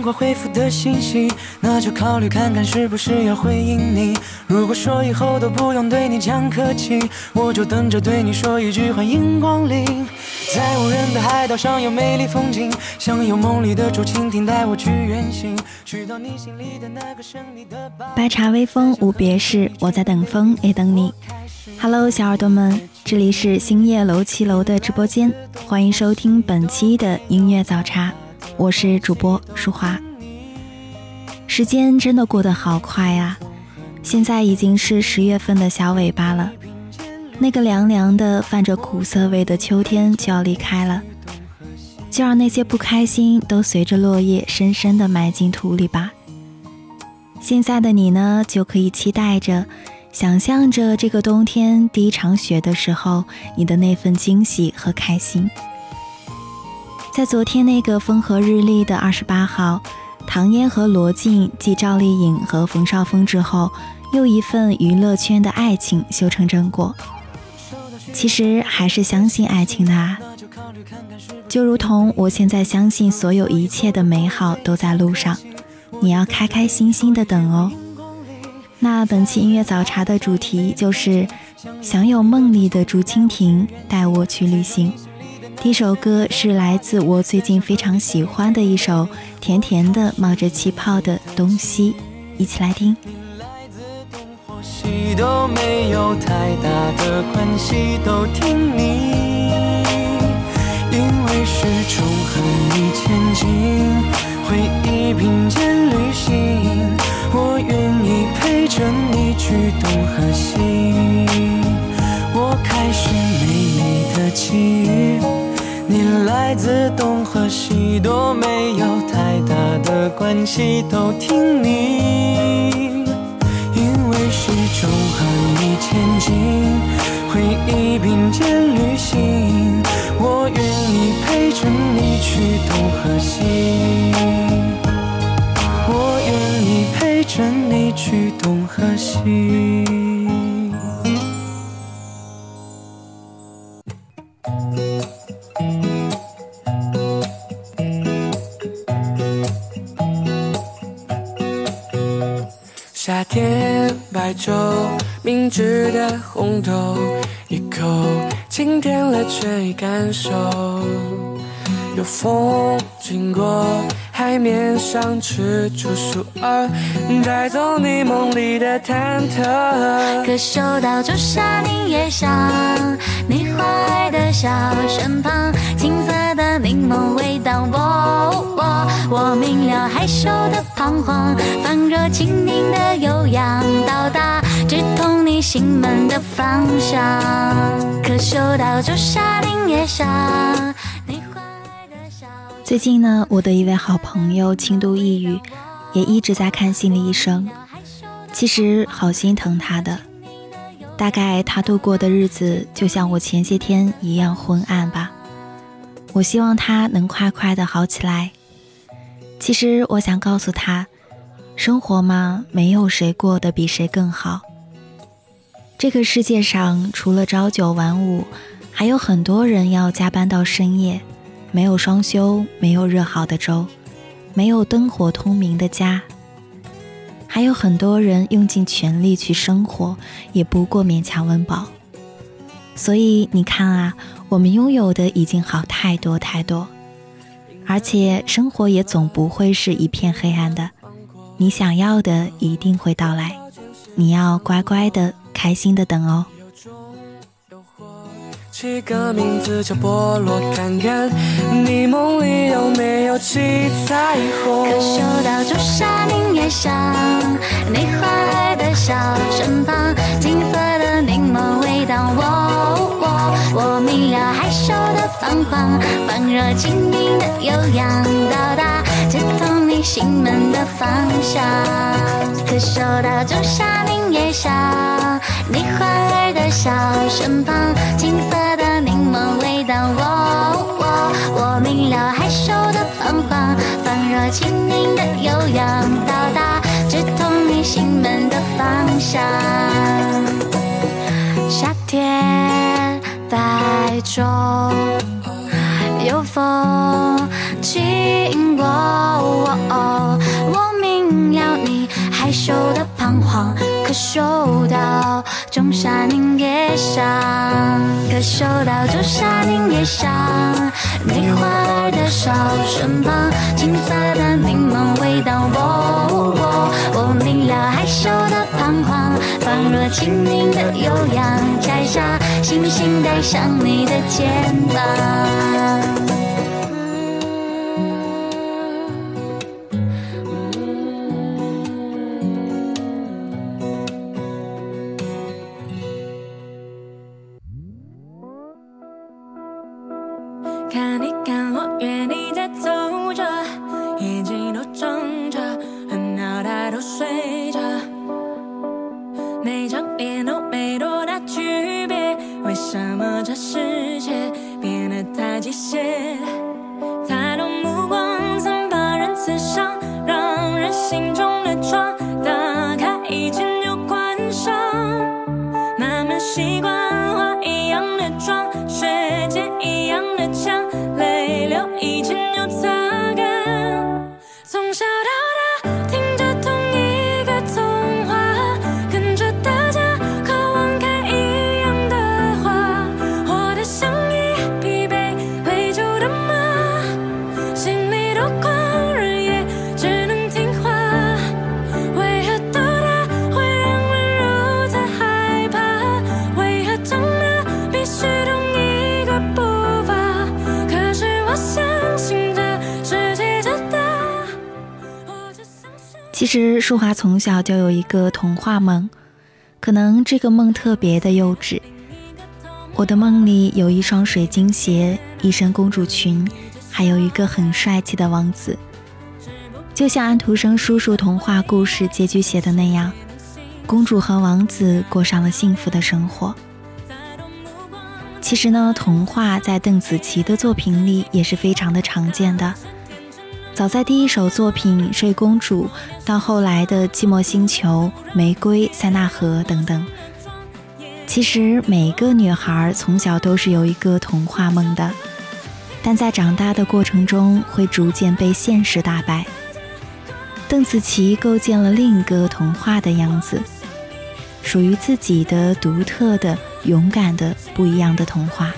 赶快回复的信息，那就考虑看看是不是要回应你。如果说以后都不用对你讲客气，我就等着对你说一句欢迎光临。在无人的海岛上有美丽风景，想有梦里的竹蜻蜓带我去远行，去到你心里的那个神秘的白茶微风无别事，我在等风也等你。Hello，小耳朵们，这里是星夜楼七楼的直播间，欢迎收听本期的音乐早茶。我是主播舒华，时间真的过得好快啊！现在已经是十月份的小尾巴了，那个凉凉的、泛着苦涩味的秋天就要离开了，就让那些不开心都随着落叶深深的埋进土里吧。现在的你呢，就可以期待着，想象着这个冬天第一场雪的时候，你的那份惊喜和开心。在昨天那个风和日丽的二十八号，唐嫣和罗晋继赵丽颖和冯绍峰之后，又一份娱乐圈的爱情修成正果。其实还是相信爱情的啊，就如同我现在相信所有一切的美好都在路上，你要开开心心的等哦。那本期音乐早茶的主题就是想有梦里的竹蜻蜓带我去旅行。第一首歌是来自我最近非常喜欢的一首甜甜的冒着气泡的东西，一起来听。都没有太大的关系，都听你，因为始终和你前进，回忆并肩旅行，我愿意陪着你去东和西，我开始美丽的际遇。你来自东和西都没有太大的关系，都听你，因为始终和你前进，回忆并肩旅行，我愿意陪着你去东和西，我愿意陪着你去东和西。夏天白粥，明治的红豆，一口清甜了却已感受。有风经过，海面上吃出树儿，带走你梦里的忐忑。可嗅到朱砂柠叶香，你怀的小身旁，青色的柠檬味道。我我我明了害羞的彷徨，放着轻盈的悠扬，到达直通你心门的方向。可嗅到朱砂柠叶香。最近呢，我的一位好朋友轻度抑郁，也一直在看心理医生。其实好心疼他的，大概他度过的日子就像我前些天一样昏暗吧。我希望他能快快的好起来。其实我想告诉他，生活嘛，没有谁过得比谁更好。这个世界上除了朝九晚五，还有很多人要加班到深夜。没有双休，没有热好的粥，没有灯火通明的家。还有很多人用尽全力去生活，也不过勉强温饱。所以你看啊，我们拥有的已经好太多太多，而且生活也总不会是一片黑暗的。你想要的一定会到来，你要乖乖的、开心的等哦。起个名字叫菠萝看看，你梦里有没有七彩虹？可嗅到香，你花爱的小身旁，金色的柠檬味道。我明了害羞的彷徨，仿若精灵的悠扬到达，直通你心门的方向。可嗅到仲夏柠叶香，你花儿的笑身旁，金色。我我我明了害羞的彷徨，仿若轻灵的悠扬到达，直通你心门的方向。有风经过，我明了你害羞的彷徨。可嗅到仲夏柠叶香，可嗅到仲夏柠叶香，你花儿的笑身旁，金色的柠檬味道。我我明了害羞的彷徨，仿若青柠的悠扬，摘下星星带上你的肩膀。其实淑华从小就有一个童话梦，可能这个梦特别的幼稚。我的梦里有一双水晶鞋，一身公主裙，还有一个很帅气的王子，就像安徒生叔叔童话故事结局写的那样，公主和王子过上了幸福的生活。其实呢，童话在邓紫棋的作品里也是非常的常见的。早在第一首作品《睡公主》，到后来的《寂寞星球》《玫瑰》《塞纳河》等等，其实每个女孩从小都是有一个童话梦的，但在长大的过程中会逐渐被现实打败。邓紫棋构建了另一个童话的样子，属于自己的独特的、勇敢的、不一样的童话。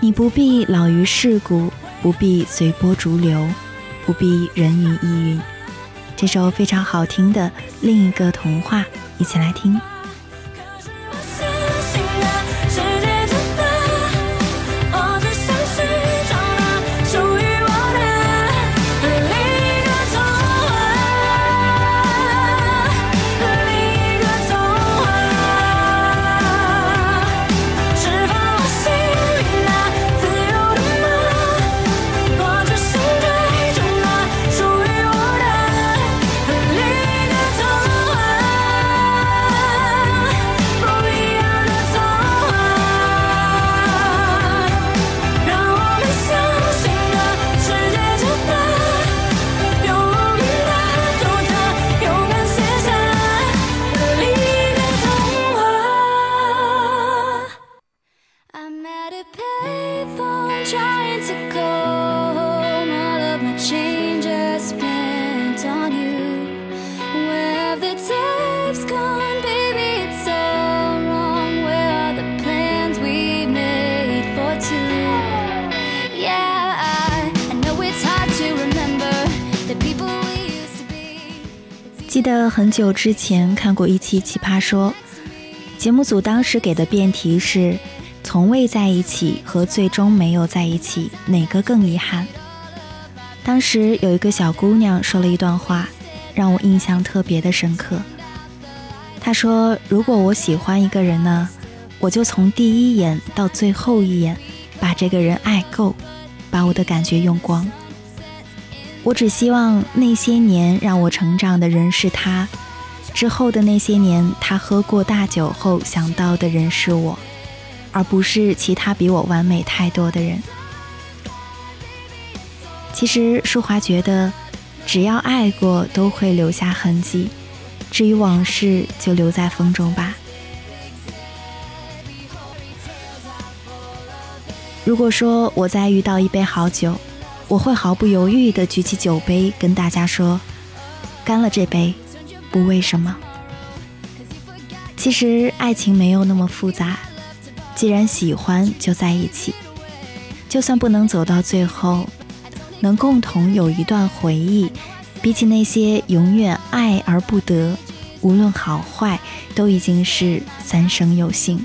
你不必老于世故。不必随波逐流，不必人云亦云。这首非常好听的另一个童话，一起来听。很久之前看过一期《奇葩说》，节目组当时给的辩题是“从未在一起和最终没有在一起，哪个更遗憾？”当时有一个小姑娘说了一段话，让我印象特别的深刻。她说：“如果我喜欢一个人呢，我就从第一眼到最后一眼，把这个人爱够，把我的感觉用光。我只希望那些年让我成长的人是他，之后的那些年，他喝过大酒后想到的人是我，而不是其他比我完美太多的人。”其实淑华觉得，只要爱过，都会留下痕迹。至于往事，就留在风中吧。如果说我再遇到一杯好酒，我会毫不犹豫地举起酒杯，跟大家说：“干了这杯，不为什么。”其实爱情没有那么复杂，既然喜欢，就在一起，就算不能走到最后。能共同有一段回忆，比起那些永远爱而不得，无论好坏，都已经是三生有幸。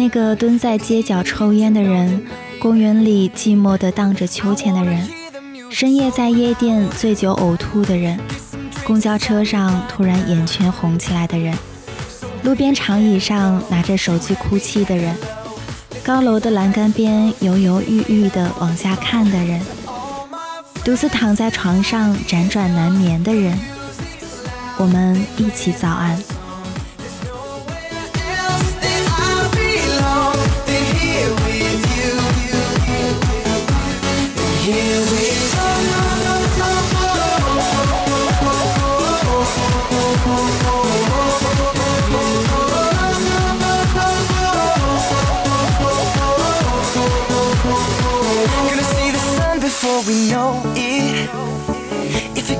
那个蹲在街角抽烟的人，公园里寂寞地荡着秋千的人，深夜在夜店醉酒呕吐的人，公交车上突然眼圈红起来的人，路边长椅上拿着手机哭泣的人，高楼的栏杆边犹犹豫豫地往下看的人，独自躺在床上辗转难眠的人，我们一起早安。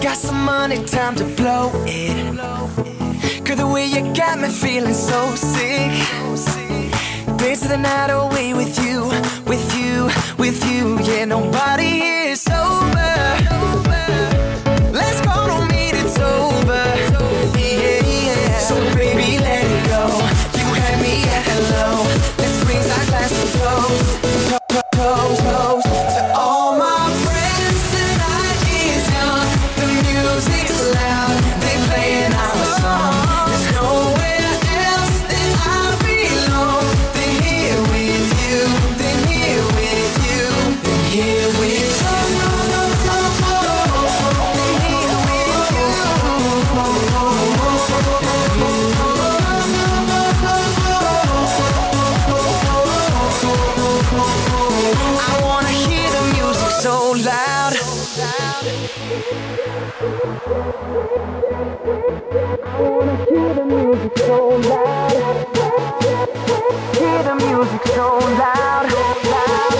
Got some money, time to blow it. Girl, the way you got me feeling so sick. Days of the night away with you, with you, with you. Yeah, nobody is sober. Let's go, don't mean it's over. Yeah, yeah. So baby, let it go. You had me at hello. Let's raise our glass and toast, to- toast, toast to all I wanna hear the music so loud. Hear the music so loud, loud.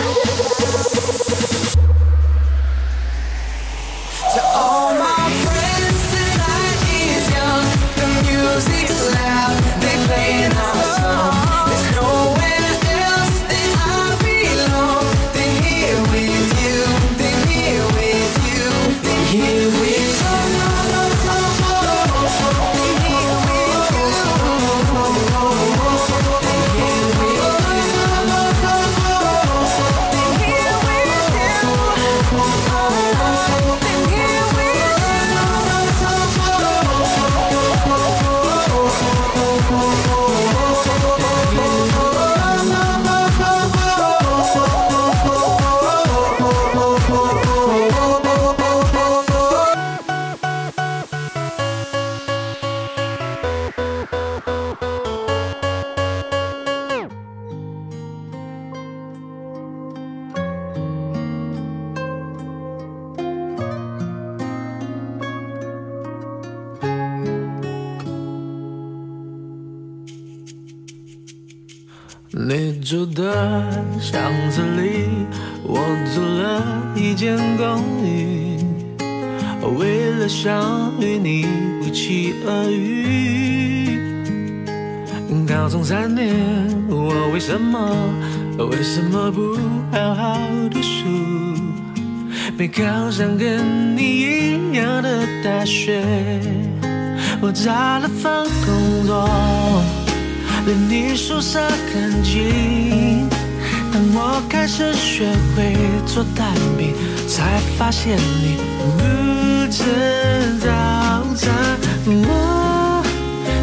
考上跟你一样的大学，我找了份工作，离你宿舍很近。当我开始学会做蛋饼，才发现你不吃早餐。我，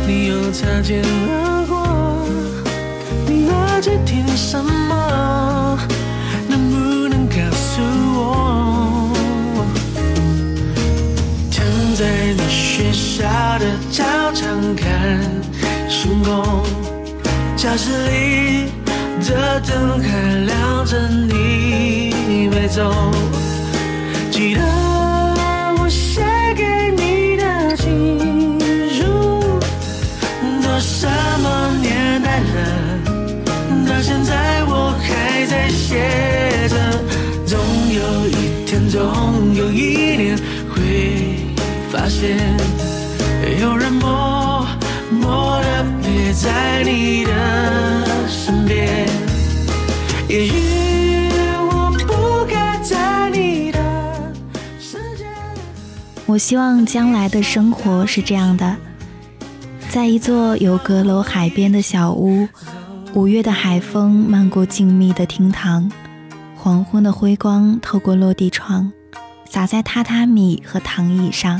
你又擦肩而过，你耳机听什么？学校的操场看星空，教室里的灯还亮着，你没走。记得我写给你的情书，都什么年代了？到现在我还在写着，总有一天，总有一年会发现，有人默默的陪在你的身边。也许我不该在你的世界。我希望将来的生活是这样的，在一座有阁楼海边的小屋，五月的海风漫过静谧的厅堂，黄昏的辉光透过落地窗，洒在榻榻米和躺椅上。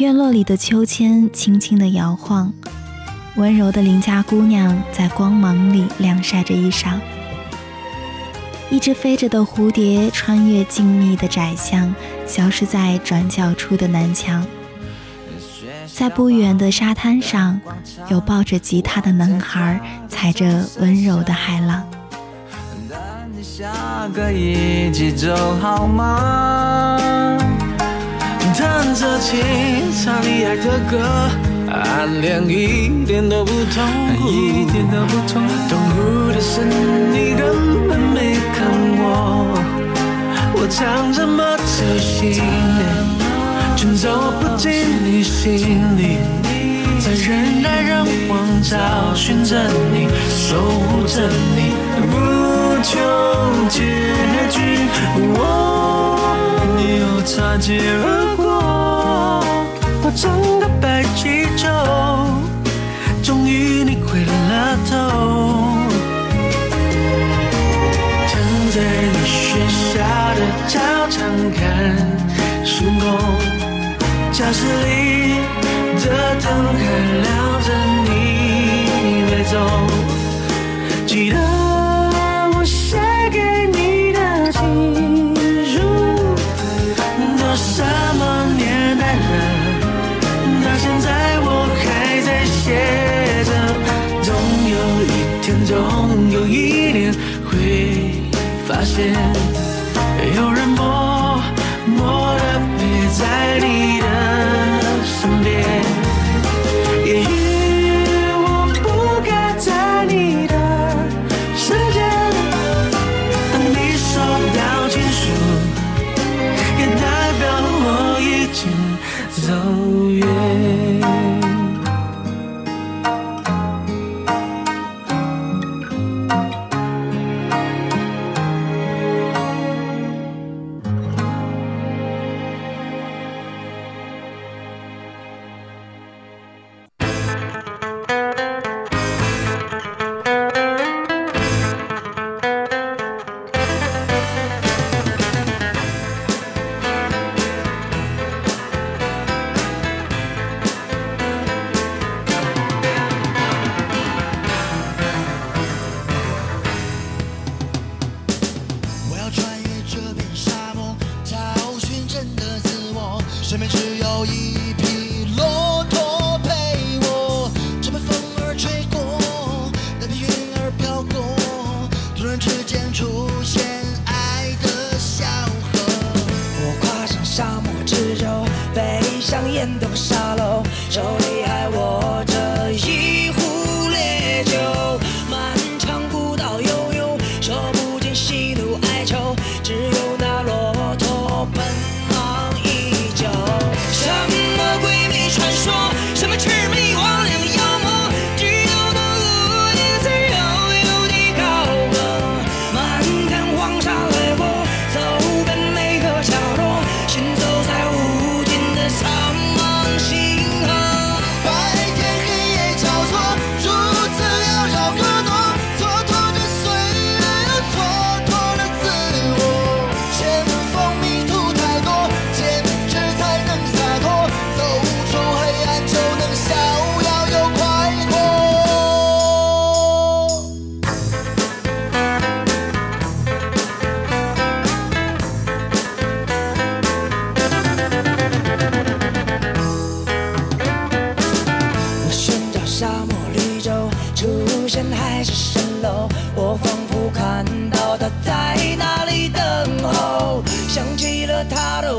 院落里的秋千轻轻地摇晃，温柔的邻家姑娘在光芒里晾晒着衣裳。一只飞着的蝴蝶穿越静谧的窄巷，消失在转角处的南墙。在不远的沙滩上，有抱着吉他的男孩踩着温柔的海浪。但你下个一起走好吗？弹着琴，唱你爱的歌，暗恋一点都不痛苦，一点都不痛苦。痛苦的是你根本没看我，我唱这么走心，却走不进你心里。在人来人往找寻着你，守护着你，不求结局。我，你又擦肩而过，整个白气球，终于你回了头。躺在你学校的操场看星空，教室里的灯还亮着，你没走。记得发现。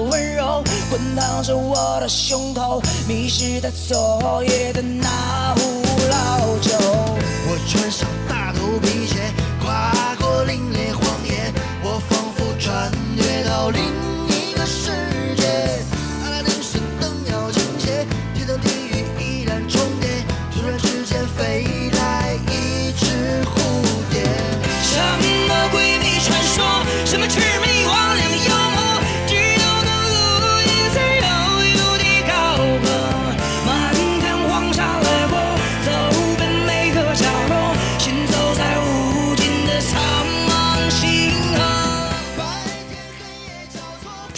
温柔，滚烫着我的胸口，迷失在昨夜的那壶老酒。我穿上大头皮鞋，跨过凛冽荒野，我仿佛穿越到另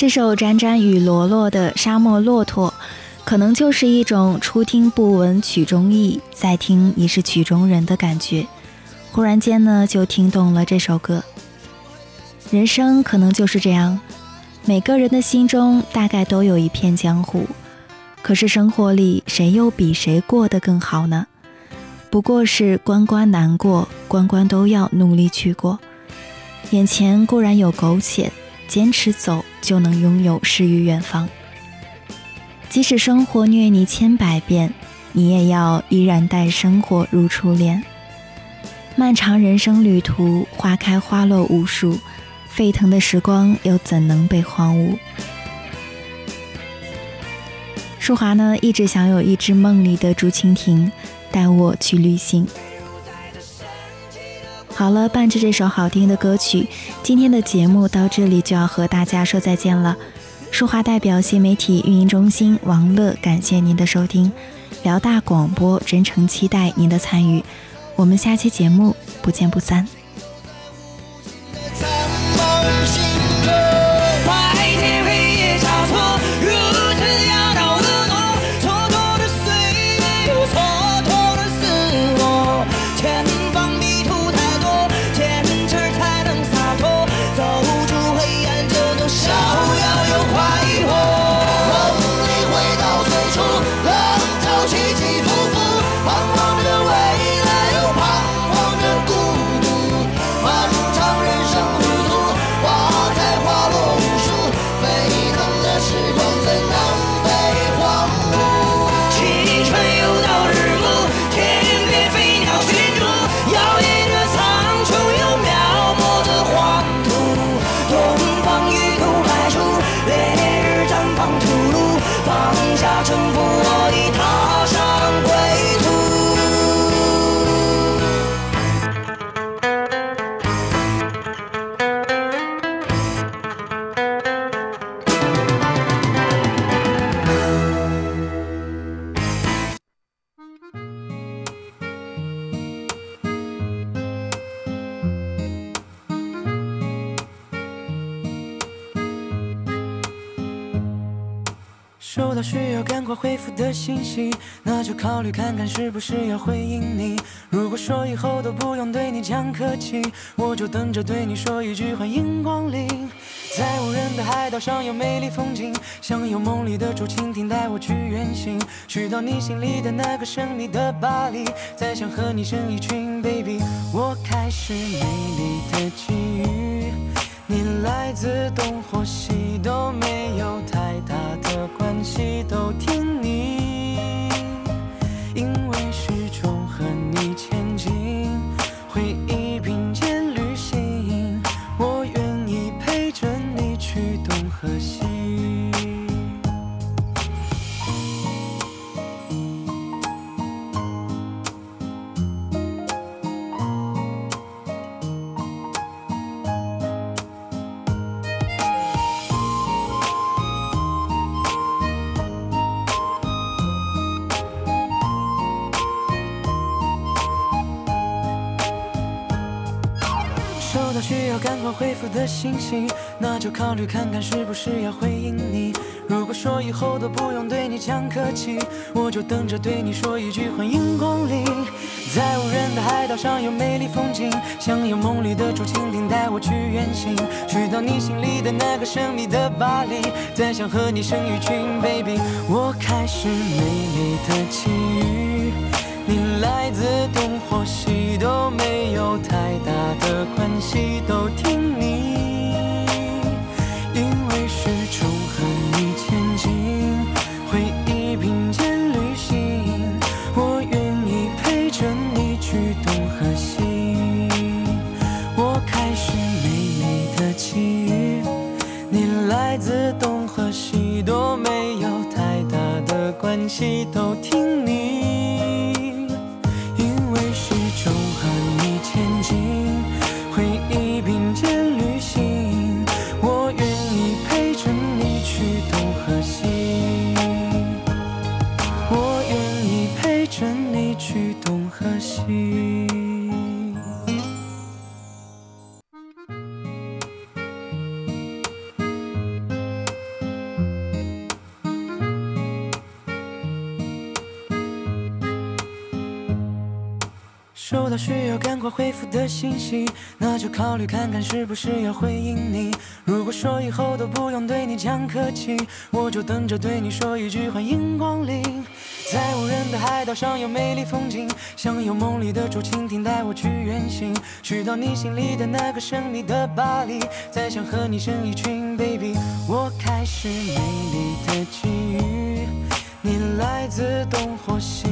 这首展展与罗罗的《沙漠骆驼》，可能就是一种初听不闻曲中意，再听已是曲中人的感觉。忽然间呢，就听懂了这首歌。人生可能就是这样，每个人的心中大概都有一片江湖，可是生活里谁又比谁过得更好呢？不过是关关难过，关关都要努力去过。眼前固然有苟且，坚持走就能拥有诗与远方。即使生活虐你千百遍，你也要依然待生活如初恋。漫长人生旅途，花开花落无数，沸腾的时光又怎能被荒芜？舒华呢，一直想有一只梦里的竹蜻蜓，带我去旅行。好了，伴着这首好听的歌曲，今天的节目到这里就要和大家说再见了。舒华代表新媒体运营中心王乐，感谢您的收听。辽大广播真诚期待您的参与，我们下期节目不见不散。信息，那就考虑看看是不是要回应你。如果说以后都不用对你讲客气，我就等着对你说一句欢迎光临。在无人的海岛上有美丽风景，想有梦里的竹蜻蜓带我去远行，去到你心里的那个神秘的巴黎，再想和你生一群 baby。我开始美丽的际遇。你来自东或西都没有信息，那就考虑看看是不是要回应你。如果说以后都不用对你讲客气，我就等着对你说一句欢迎光临。在无人的海岛上有美丽风景，想有梦里的竹蜻蜓带我去远行，去到你心里的那个神秘的巴黎，再想和你生一群 baby。我开始美丽的际遇。你来自东或西都没有太大的关系，都听你，谁都听收到需要赶快回复的信息，那就考虑看看是不是要回应你。如果说以后都不用对你讲客气，我就等着对你说一句欢迎光临。在无人的海岛上有美丽风景，想有梦里的竹蜻蜓带我去远行，去到你心里的那个神秘的巴黎，再想和你生一群 baby。我开始美丽的际遇，你来自东或西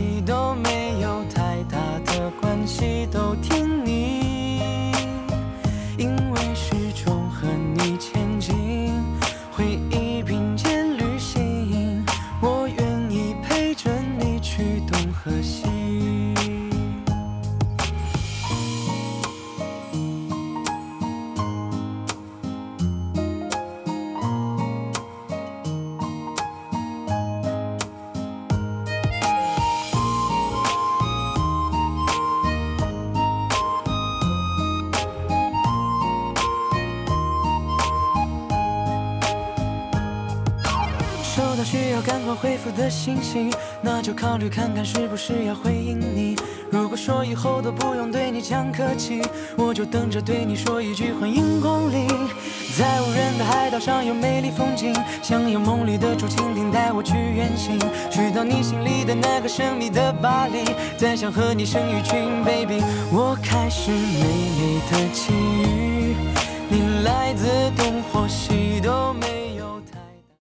和西。收到需要赶快回复的信息，就考虑看看是不是要回应你。如果说以后都不用对你讲客气，我就等着对你说一句欢迎光临。在无人的海岛上有美丽风景，想有梦里的竹蜻蜓带我去远行，去到你心里的那个神秘的巴黎，再想和你生一群 baby。我开始美丽的际遇，你来自东或西